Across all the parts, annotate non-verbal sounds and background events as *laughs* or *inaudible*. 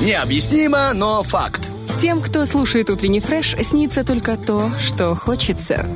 Необъяснимо, но факт. Тем, кто слушает утренний фреш, снится только то, что хочется.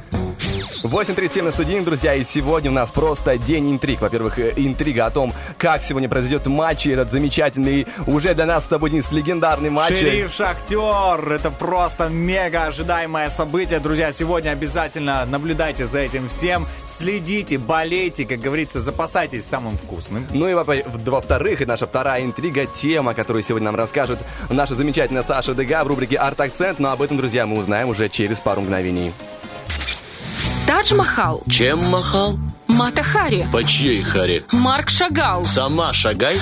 8.37 на студийных, друзья, и сегодня у нас просто день интриг. Во-первых, э, интрига о том, как сегодня произойдет матч, и этот замечательный, уже для нас с тобой, Денис, легендарный матч. Шериф Шахтер, это просто мега ожидаемое событие. Друзья, сегодня обязательно наблюдайте за этим всем, следите, болейте, как говорится, запасайтесь самым вкусным. Ну и во- во-вторых, это наша вторая интрига, тема, которую сегодня нам расскажет наша замечательная Саша Дега в рубрике «Арт-акцент», но об этом, друзья, мы узнаем уже через пару мгновений. Тадж Махал, Чем махал? Мата Хари, По чьей харе? Марк Шагал. Сама шагай.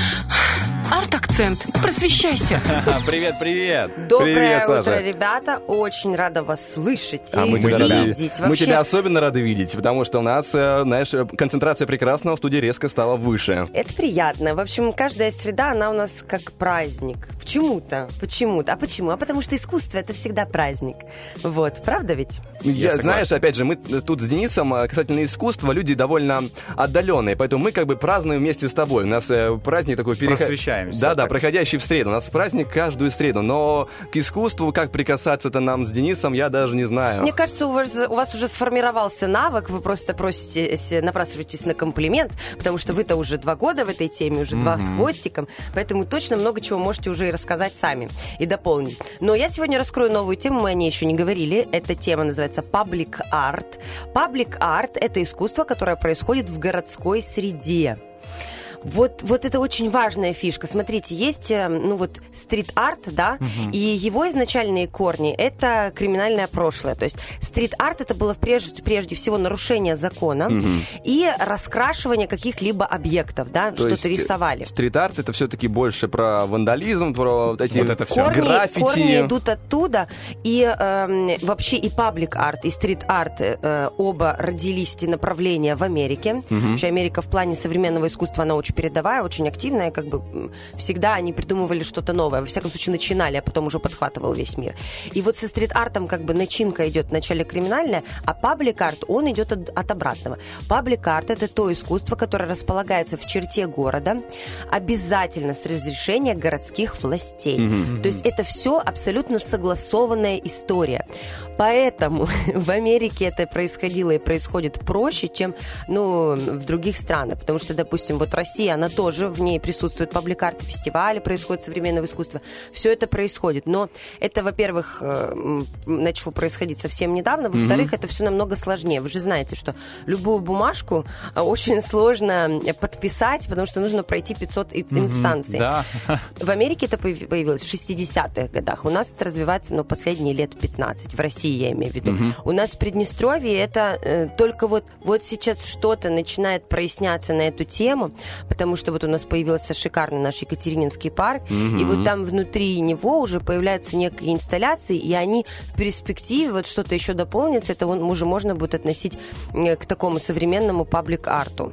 Арт-акцент. Просвещайся. *laughs* Привет, привет. Доброе Привет, утро, Саша. ребята. Очень рада вас слышать А и мы тебя, рады, видеть. мы Вообще, тебя особенно рады видеть, потому что у нас, э, знаешь, концентрация прекрасного в студии резко стала выше. Это приятно. В общем, каждая среда, она у нас как праздник. Почему-то. Почему-то. А почему? А потому что искусство это всегда праздник. Вот. Правда ведь? Я, согласен. знаешь, опять же, мы тут с Денисом э, касательно искусства люди довольно отдаленные, поэтому мы как бы празднуем вместе с тобой. У нас э, праздник такой переход... Просвещаемся, Да, да, так. проходящий в среду. У нас праздник каждую среду, но к искусству как прикасаться-то нам с Денисом, я даже не знаю. Мне кажется, у вас, у вас уже сформировался навык, вы просто просите, напрашиваетесь на комплимент, потому что вы-то уже два года в этой теме, уже два с хвостиком, поэтому точно много чего можете уже и рассказать сами, и дополнить. Но я сегодня раскрою новую тему, мы о ней еще не говорили. Эта тема называется Public Art. Public Art – это искусство, которое происходит в городской среде. Вот, вот это очень важная фишка. Смотрите, есть, э, ну вот, стрит-арт, да, и его изначальные корни – это криминальное прошлое. То есть стрит-арт – это было прежде, прежде всего нарушение закона и раскрашивание каких-либо объектов, да, То что-то э, рисовали. Стрит-арт это все-таки больше про вандализм, про вот эти Вот это всё. Корни, граффити. корни идут оттуда, и эм, вообще и паблик-арт, и стрит-арт э, оба родились эти направления в Америке. Вообще Америка в плане современного искусства, она очень передовая, очень активная, как бы всегда они придумывали что-то новое, во всяком случае начинали, а потом уже подхватывал весь мир. И вот со стрит-артом как бы начинка идет вначале криминальная, а паблик-арт, он идет от, от обратного. Паблик-арт – это то искусство, которое располагается в черте города, обязательно с разрешения городских властей. То есть это все абсолютно согласованная история. Поэтому *laughs* в Америке это происходило и происходит проще, чем ну, в других странах. Потому что, допустим, вот Россия, она тоже, в ней присутствует пабликарты, фестивали происходят современного искусства. Все это происходит. Но это, во-первых, э, начало происходить совсем недавно. Во-вторых, это все намного сложнее. Вы же знаете, что любую бумажку э, очень сложно э, подписать, потому что нужно пройти 500 и- инстанций. Да. В Америке это появ- появилось в 60-х годах. У нас это развивается, ну, последние лет 15. В России, я имею в виду. У нас в Приднестровье это э, только вот, вот сейчас что-то начинает проясняться на эту тему, потому что вот у нас появился шикарный наш Екатерининский парк, и вот там внутри него уже появляются некие инсталляции, и они в перспективе, вот что-то еще дополнится, это вон уже можно будет относить э, к такому современному паблик-арту.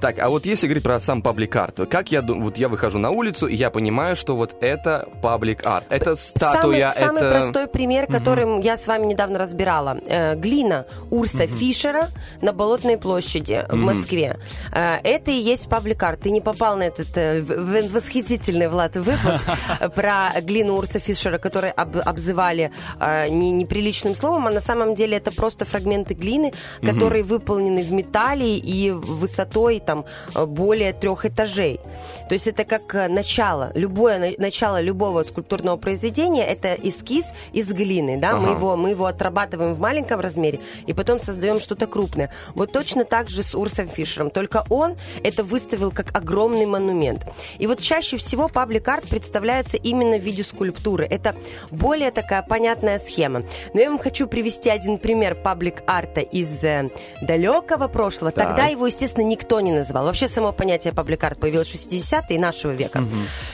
Так, а вот если говорить про сам паблик-арт, как я думаю, вот я выхожу на улицу, и я понимаю, что вот это паблик-арт, это статуя, самый, самый это... простой пример, которым я с вами недавно разбирала. Э, глина Урса Фишера на Болотной площади в Москве. Э, это и есть паблик-арт. Ты не попал на этот э, восхитительный, Влад, выпуск *laughs* про глину Урса Фишера, который об- обзывали э, не- неприличным словом, а на самом деле это просто фрагменты глины, которые выполнены в металле и высотой там э, более трех этажей. То есть это как э, начало. Любое на- начало любого скульптурного произведения это эскиз из глины, да, мы Ага. его мы его отрабатываем в маленьком размере и потом создаем что-то крупное. Вот точно так же с Урсом Фишером, только он это выставил как огромный монумент. И вот чаще всего паблик-арт представляется именно в виде скульптуры. Это более такая понятная схема. Но я вам хочу привести один пример паблик-арта из э, далекого прошлого. Так. Тогда его, естественно, никто не называл. Вообще само понятие паблик-арт появилось в 60-е нашего века.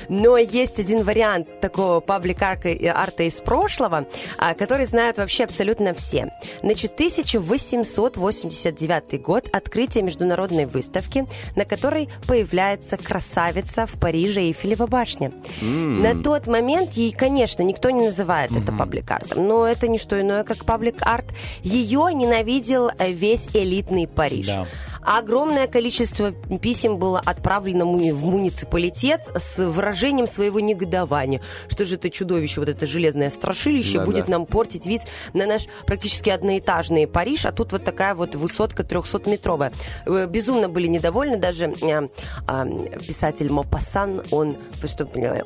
Но есть один вариант такого паблик-арта из прошлого, а, который знают вообще абсолютно все. Значит, 1889 год, открытие международной выставки, на которой появляется красавица в Париже Эйфелева башня. На тот момент ей, конечно, никто не называет это паблик-артом, но это не что иное, как паблик-арт. Ее ненавидел э, весь элитный Париж. Да. Огромное количество писем было отправлено в муниципалитет с выражением своего негодования. Что же это чудовище, вот это железное страшилище Да-да. будет нам портить вид на наш практически одноэтажный Париж, а тут вот такая вот высотка 300-метровая. Э, Безумно были недовольны даже э, а, писатель Мопассан, он,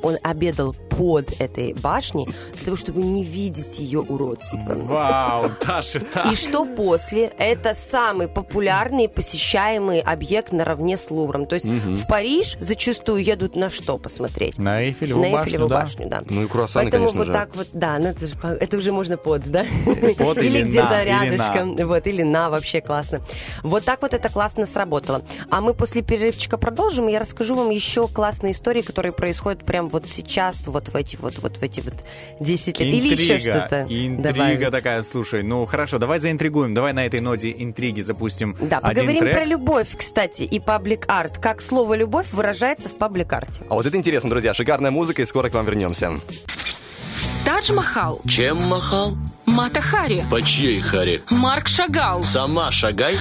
он обедал под этой башней для того, чтобы не видеть ее уродство. Вау, Таша, Таша. И что после? Это самый популярный посещаемый объект наравне с Лувром. То есть в Париж зачастую едут на что посмотреть? На Эйфелеву на башню, Эйфелеву да. башню, да. Ну и круассаны, Поэтому конечно вот же. так вот, да, ну это, же это уже можно под, да? Под или где-то или рядышком. Вот, или на, вообще классно. Вот так вот это классно сработало. А мы после перерывчика продолжим, и я расскажу вам еще классные истории, которые происходят прямо вот сейчас, вот в эти вот, вот в эти вот 10 лет. Или еще что-то Интрига добавить. такая, слушай. Ну, хорошо, давай заинтригуем. Давай на этой ноте интриги запустим Да, один поговорим трек. Про любовь, кстати, и паблик-арт. Как слово «любовь» выражается в паблик-арте. А вот это интересно, друзья. Шикарная музыка, и скоро к вам вернемся. Тадж Махал, Чем махал? Мата Хари, По чьей харе? Марк Шагал, Сама шагай.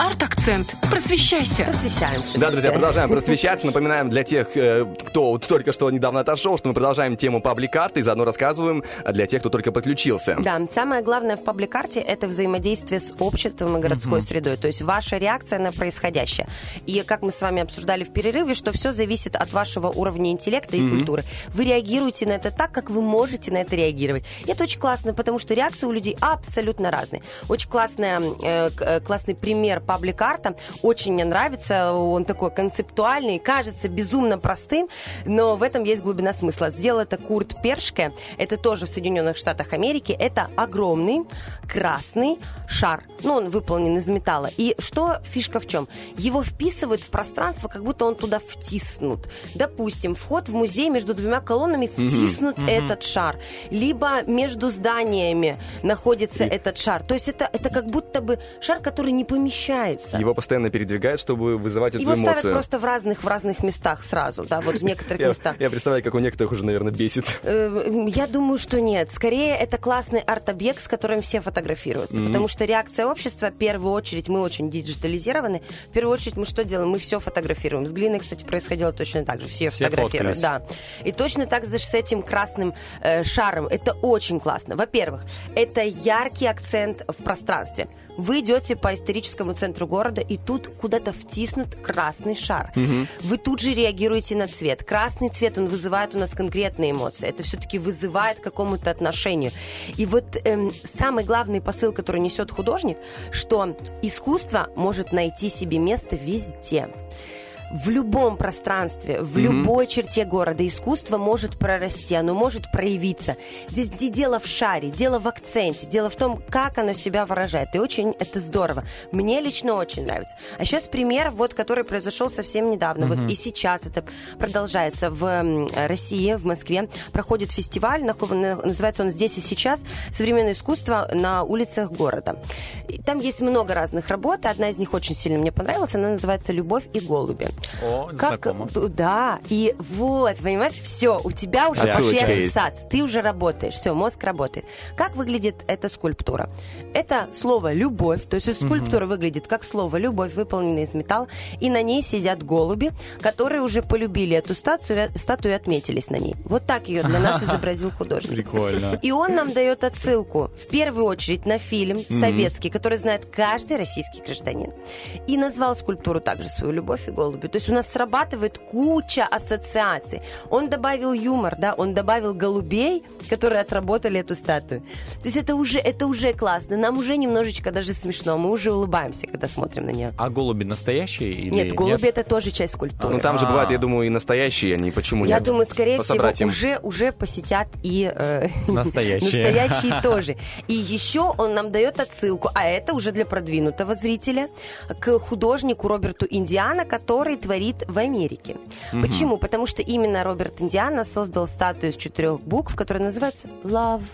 Арт-акцент. Просвещайся. Посвящаемся. Да, друзья, продолжаем просвещаться. Напоминаем для тех, э, кто вот только что недавно отошел, что мы продолжаем тему паблик-арта и заодно рассказываем для тех, кто только подключился. Да, самое главное в паблик-арте – это взаимодействие с обществом и городской средой, то есть ваша реакция на происходящее. И как мы с вами обсуждали в перерыве, что все зависит от вашего уровня интеллекта и культуры. Вы реагируете на это так, как вы можете на это реагировать. И это очень классно, потому что реакции у людей абсолютно разные. Очень классная, э, э, классный пример паблик-арта. Очень мне нравится. Он такой концептуальный, кажется безумно простым, но в этом есть глубина смысла. Сделал это Курт Першке. Это тоже в Соединенных Штатах Америки. Это огромный красный шар. Ну, он выполнен из металла. И что фишка в чем? Его вписывают в пространство, как будто он туда втиснут. Допустим, вход в музей между двумя колоннами втиснут этот шар. Либо между зданиями находится этот шар. То есть это, это как будто бы шар, который не помещается. Его постоянно передвигают, чтобы вызывать эту Его ставят эмоцию. просто в разных, в разных местах сразу, да, вот в некоторых Я, местах. я представляю, как у некоторых уже, наверное, бесит. Э, Я думаю, что нет. Скорее, это классный арт-объект, с которым все фотографируются. Потому что реакция общества, в первую очередь, мы очень диджитализированы. В первую очередь, мы что делаем? Мы все фотографируем. С глиной, кстати, происходило точно так же. Все, Все фотографируют. фоткались. Да. И точно так же с этим красным э, шаром. Это очень классно. Во-первых, это яркий акцент в пространстве. Вы идете по историческому центру города, и тут куда-то втиснут красный шар. Вы тут же реагируете на цвет. Красный цвет, он вызывает у нас конкретные эмоции. Это все-таки вызывает к какому-то отношению. И вот эм, самый главный посыл, который несет художник, что искусство может найти себе место везде. В любом пространстве, в любой черте города искусство может прорасти, оно может проявиться. Здесь не дело в шаре, дело в акценте, дело в том, как оно себя выражает. И очень это здорово. Мне лично очень нравится. А сейчас пример, вот, который произошел совсем недавно. Вот и сейчас это продолжается в России, в Москве. Проходит фестиваль, называется он «Здесь и сейчас. Современное искусство на улицах города». И Там есть много разных работ. Одна из них очень сильно мне понравилась. Она называется «Любовь и голуби». О, Как, знакомо. да, и вот, понимаешь, все, у тебя уже пошли Отсылочка есть. ассоциации, ты уже работаешь, все, мозг работает. Как выглядит эта скульптура? Это слово «любовь», то есть скульптура выглядит как слово «любовь», выполненное из металла, и на ней сидят голуби, которые уже полюбили эту статую, статую и отметились на ней. Вот так ее для нас изобразил художник. Прикольно. И он нам дает отсылку, в первую очередь, на фильм советский, который знает каждый российский гражданин. И назвал скульптуру также свою «Любовь и голуби». То есть у нас срабатывает куча ассоциаций. Он добавил юмор, да, он добавил голубей, которые отработали эту статую. То есть это уже, это уже классно. Нам уже немножечко даже смешно. Мы уже улыбаемся, когда смотрим на нее. А голуби настоящие или Нет, голуби это тоже часть скульптуры. Ну, там же А. бывают, я думаю, и настоящие они, почему Я нет? думаю, скорее Пособрать всего, им. уже, уже посетят и э, *laughs* Настоящие. настоящие тоже. И еще он нам дает отсылку, а это уже для продвинутого зрителя, к художнику Роберту Индиана, который творит в Америке. Почему? Потому что именно Роберт Индиана создал статую из четырех букв, которая называется Love.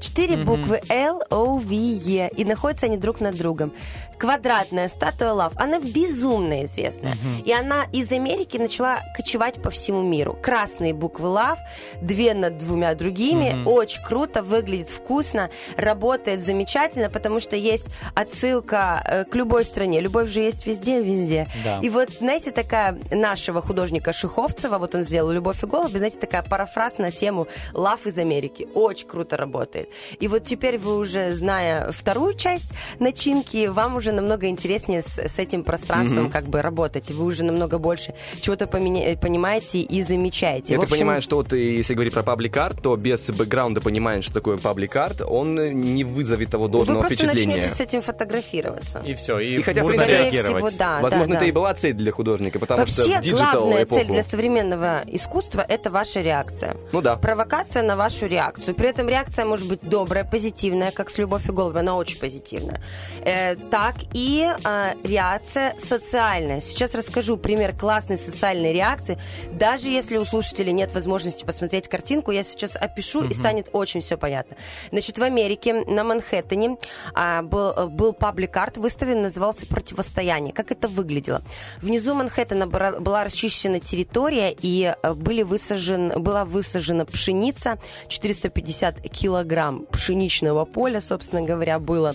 Четыре буквы L, O, V, E. И находятся они друг над другом. Квадратная статуя Лав, она безумно известная. И она из Америки начала кочевать по всему миру. Красные буквы Лав, две над двумя другими. Очень круто, выглядит вкусно, работает замечательно, потому что есть отсылка э, к любой стране. Любовь же есть везде, везде. Да. И вот, знаете, такая нашего художника Шиховцева, вот он сделал «Любовь и голуби», знаете, такая парафраз на тему «Лав из Америки». Очень круто работает. И вот теперь вы уже, зная вторую часть начинки, вам уже намного интереснее с, с этим пространством как бы работать. И Вы уже намного больше чего-то поменя- понимаете и замечаете. Я В так общем, понимаю, что вот э, если говорить про public art, то без бэкграунда понимания, что такое public art, он э, не вызовет того вы должного просто впечатления. начнете с этим фотографироваться. И все, и, И хотя, в можно принципе, реагировать. всего, да, Возможно, да, это да. и была цель для художника, потому что Вообще, в digital главная эпоху... цель для современного искусства – это ваша реакция. Ну да. Провокация на вашу реакцию. При этом реакция может быть добрая, позитивная, как с «Любовь и голуби», она очень позитивная. Э, так и э, реакция социальная. Сейчас расскажу пример классной социальной реакции. Даже если у слушателей нет возможности посмотреть картинку, я сейчас опишу, и станет очень все понятно. Значит, в Америке, на Манхэттене, а, был, э, был паблик-арт выставлен, назывался «Противостояние». Как это выглядело? Внизу Манхэттена была расчищена территория, и э, были высажен, была высажена пшеница, 450 килограмм пшеничного поля, собственно говоря, было.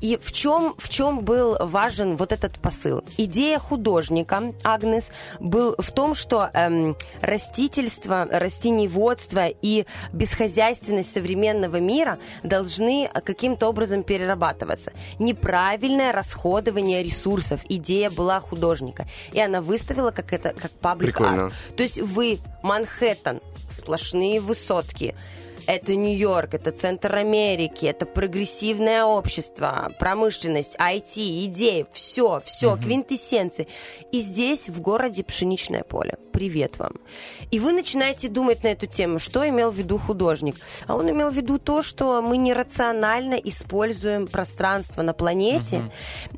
И в чем, в чем был важен вот этот посыл? Идея художника Агнес был в том, что эм, растительство, растениеводство и бесхозяйственность современного мира должны каким-то образом перерабатываться. Неправильное расходование ресурсов. Идея была художника. И она выставила как это как паблик арт. То есть вы Манхэттен, сплошные высотки. Это Нью-Йорк, это центр Америки, это прогрессивное общество, промышленность, IT, идеи, все, все, квинтэссенции. И здесь, в городе, пшеничное поле. Привет вам. И вы начинаете думать на эту тему, что имел в виду художник. А он имел в виду то, что мы нерационально используем пространство на планете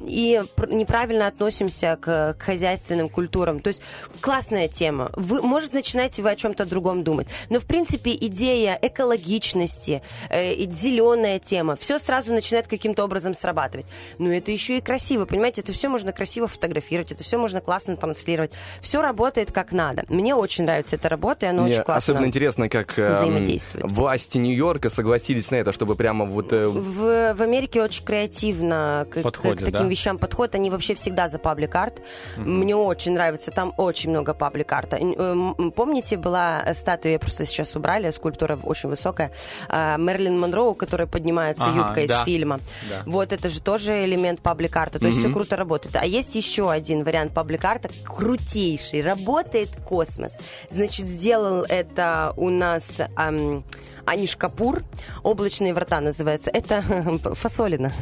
и пр- неправильно относимся к, к хозяйственным культурам. То есть классная тема. Вы, может, начинаете вы о чем-то другом думать. Но, в принципе, идея экологичности, э, зеленая тема, все сразу начинает каким-то образом срабатывать. Но это еще и красиво, понимаете? Это все можно красиво фотографировать, это все можно классно транслировать. Все работает как надо. Мне очень нравится эта работа, и она Мне очень классно. особенно интересно, как взаимодействует. власти Нью-Йорка согласились на это, чтобы прямо вот... э, В, в Америке очень креативно к, к- Подходят, к таким да? вещам подходят. Они вообще всегда за паблик-арт. Мне очень нравится. Там очень много паблик-арта. Эм, Помните, была статуя, просто сейчас убрали, скульптура очень высокая, а, Мерлин Монроу, которая поднимается Ага, юбкой да. из фильма. Да. Вот это же тоже элемент паблик-арта. То есть все круто работает. А есть еще один вариант паблик-арта, крутейший. Работает космос. Значит, сделал это у нас... ам, Аниш Капур, облачные врата называется. Это *laughs* фасолина.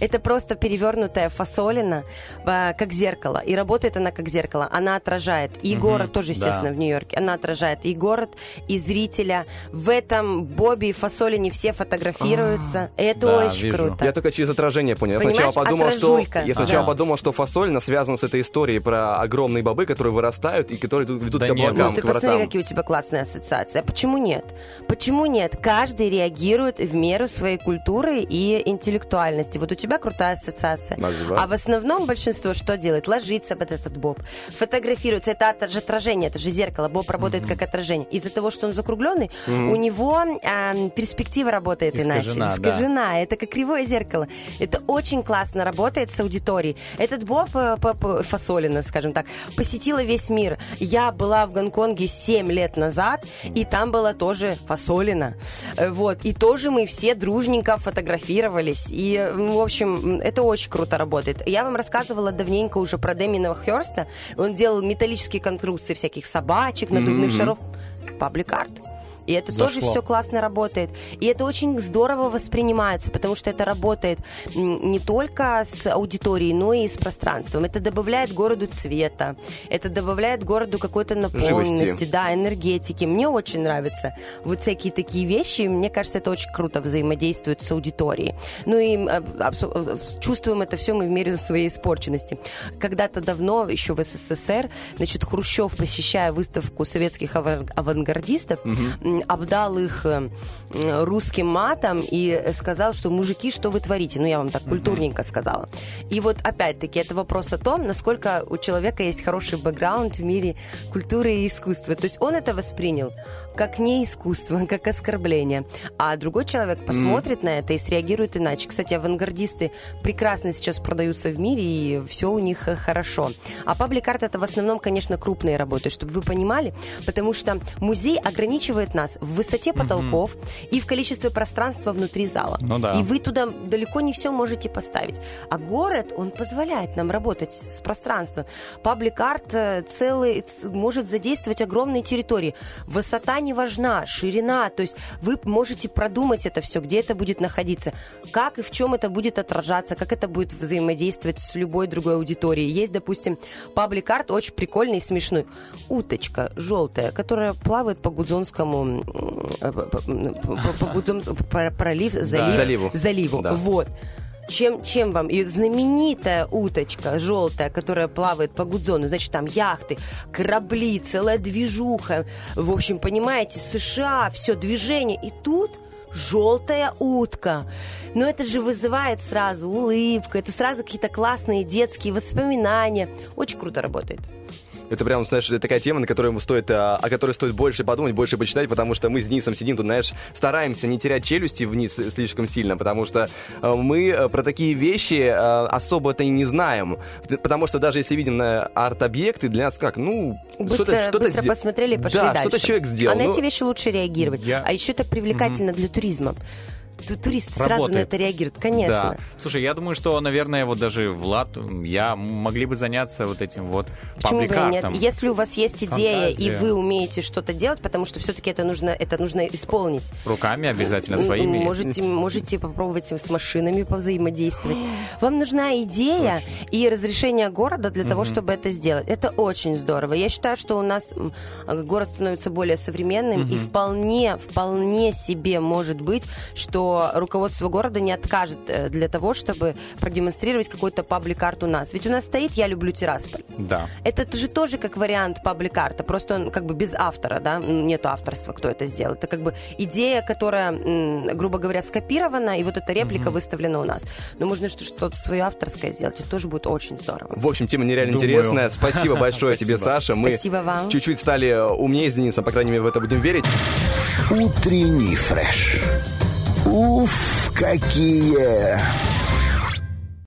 Это просто перевернутая фасолина, э, как зеркало. И работает она как зеркало. Она отражает и город, тоже, естественно, да. в Нью-Йорке. Она отражает и город, и зрителя. В этом Бобби и фасолине все фотографируются. Это да, очень вижу. круто. Я только через отражение понял. Я Понимаешь, сначала подумал, что отражулька. я сначала Ага. подумал, что фасолина связана с этой историей про огромные бобы, которые вырастают и которые ведут Да к облакам, Ну, ты к посмотри, вратам. какие у тебя классные ассоциации. А почему нет? Почему нет? Каждый реагирует в меру своей культуры и интеллектуальности. Вот у тебя крутая ассоциация. Спасибо. А в основном большинство что делает? Ложится под этот боб, фотографируется. Это от- же отражение, это же зеркало. Боб работает как отражение. Из-за того, что он закругленный, у него ам, перспектива работает Искажена, иначе. да. Искажена. Это как кривое зеркало. Это очень классно работает с аудиторией. Этот Боб э, Фасолина, скажем так, посетила весь мир. Я была в Гонконге 7 лет назад, и там была тоже Фасолина. Э, Вот. И тоже мы все дружненько фотографировались. И, в общем, это очень круто работает. Я вам рассказывала давненько уже про Дэминова Хёрста. Он делал металлические конструкции всяких собачек, надувных шаров. Паблик-арт. И это тоже Зашло. все классно работает. И это очень здорово воспринимается, потому что это работает не только с аудиторией, но и с пространством. Это добавляет городу цвета, это добавляет городу какой-то наполненности, Живости. да, энергетики. Мне очень нравятся вот всякие такие вещи. Мне кажется, это очень круто взаимодействует с аудиторией. Ну и э, чувствуем это все мы в мере своей испорченности. Когда-то давно, еще в СССР, значит, Хрущев, посещая выставку советских аван- авангардистов, м, обдал их э, русским матом и сказал, что мужики, что вы творите? Ну, я вам так культурненько сказала. И вот опять-таки это вопрос о том, насколько у человека есть хороший бэкграунд в мире культуры и искусства. То есть он это воспринял как не искусство, *laughs* как оскорбление. А другой человек посмотрит на это и среагирует иначе. Кстати, авангардисты прекрасно сейчас продаются в мире, и все у них э, хорошо. А паблик-арт это в основном, конечно, крупные работы, чтобы вы понимали, потому что музей ограничивает нас в высоте потолков и в количестве пространства внутри зала. Ну да. И вы туда далеко не все можете поставить. А город, он позволяет нам работать с пространством. Паблик-арт э, целый может задействовать огромные территории. Высота не важна, ширина. То есть вы можете продумать это все, где это будет находиться, как и в чем это будет отражаться, как это будет взаимодействовать с любой другой аудиторией. Есть, допустим, паблик-арт очень прикольный и смешной. Уточка желтая, которая плавает по Гудзонскому э, по- по- по- по Гудзон- по- пролив, залив, Заливу. заливу. Да. Вот. Чем, чем вам? И знаменитая уточка желтая, которая плавает по Гудзону, значит, там яхты, корабли, целая движуха. В общем, понимаете, США, все движение. И тут желтая утка. Но это же вызывает сразу улыбку, это сразу какие-то классные детские воспоминания. Очень круто работает. Это прям, знаешь, такая тема, на которую стоит, а, о которой стоит больше подумать, больше почитать, потому что мы с Денисом сидим тут, знаешь, стараемся не терять челюсти вниз слишком сильно, потому что э, мы э, про такие вещи э, особо-то и не знаем. Потому что даже если видим на арт-объекты, для нас как, ну, Быстро, что-то, что-то быстро сде- посмотрели и пошли да, дальше. что-то человек сделал. А на Ну, эти вещи лучше реагировать. Я- А еще это привлекательно для туризма. Ту- Турист сразу на это реагирует, конечно. Да. Слушай, я думаю, что, наверное, вот даже Влад, я могли бы заняться вот этим вот Почему бы и нет? Если у вас есть идея и Фантазия. вы умеете что-то делать, потому что все-таки это нужно, это нужно исполнить. Руками обязательно своими. Можете, можете попробовать с машинами повзаимодействовать. Вам нужна идея и разрешение города для того, чтобы это сделать. Это очень здорово. Я считаю, что у нас город становится более современным, и вполне, вполне себе может быть, что руководство города не откажет э, для того, чтобы продемонстрировать какой-то паблик-арт у нас. Ведь у нас стоит «Я люблю Тирасполь». Да. Это же тоже как вариант паблик-арта, просто он как бы без автора, да, М, нету авторства, кто это сделал. Это как бы идея, которая, грубо говоря, скопирована, и вот эта реплика выставлена у нас. Но можно что- что-то свое авторское сделать, это тоже будет очень здорово. В общем, тема нереально Думаю. интересная. Спасибо *laughs* большое тебе. Саша. Мы Спасибо вам. чуть-чуть стали умнее с Денисом, по крайней мере, в это будем верить. Утренний фреш. Уф, какие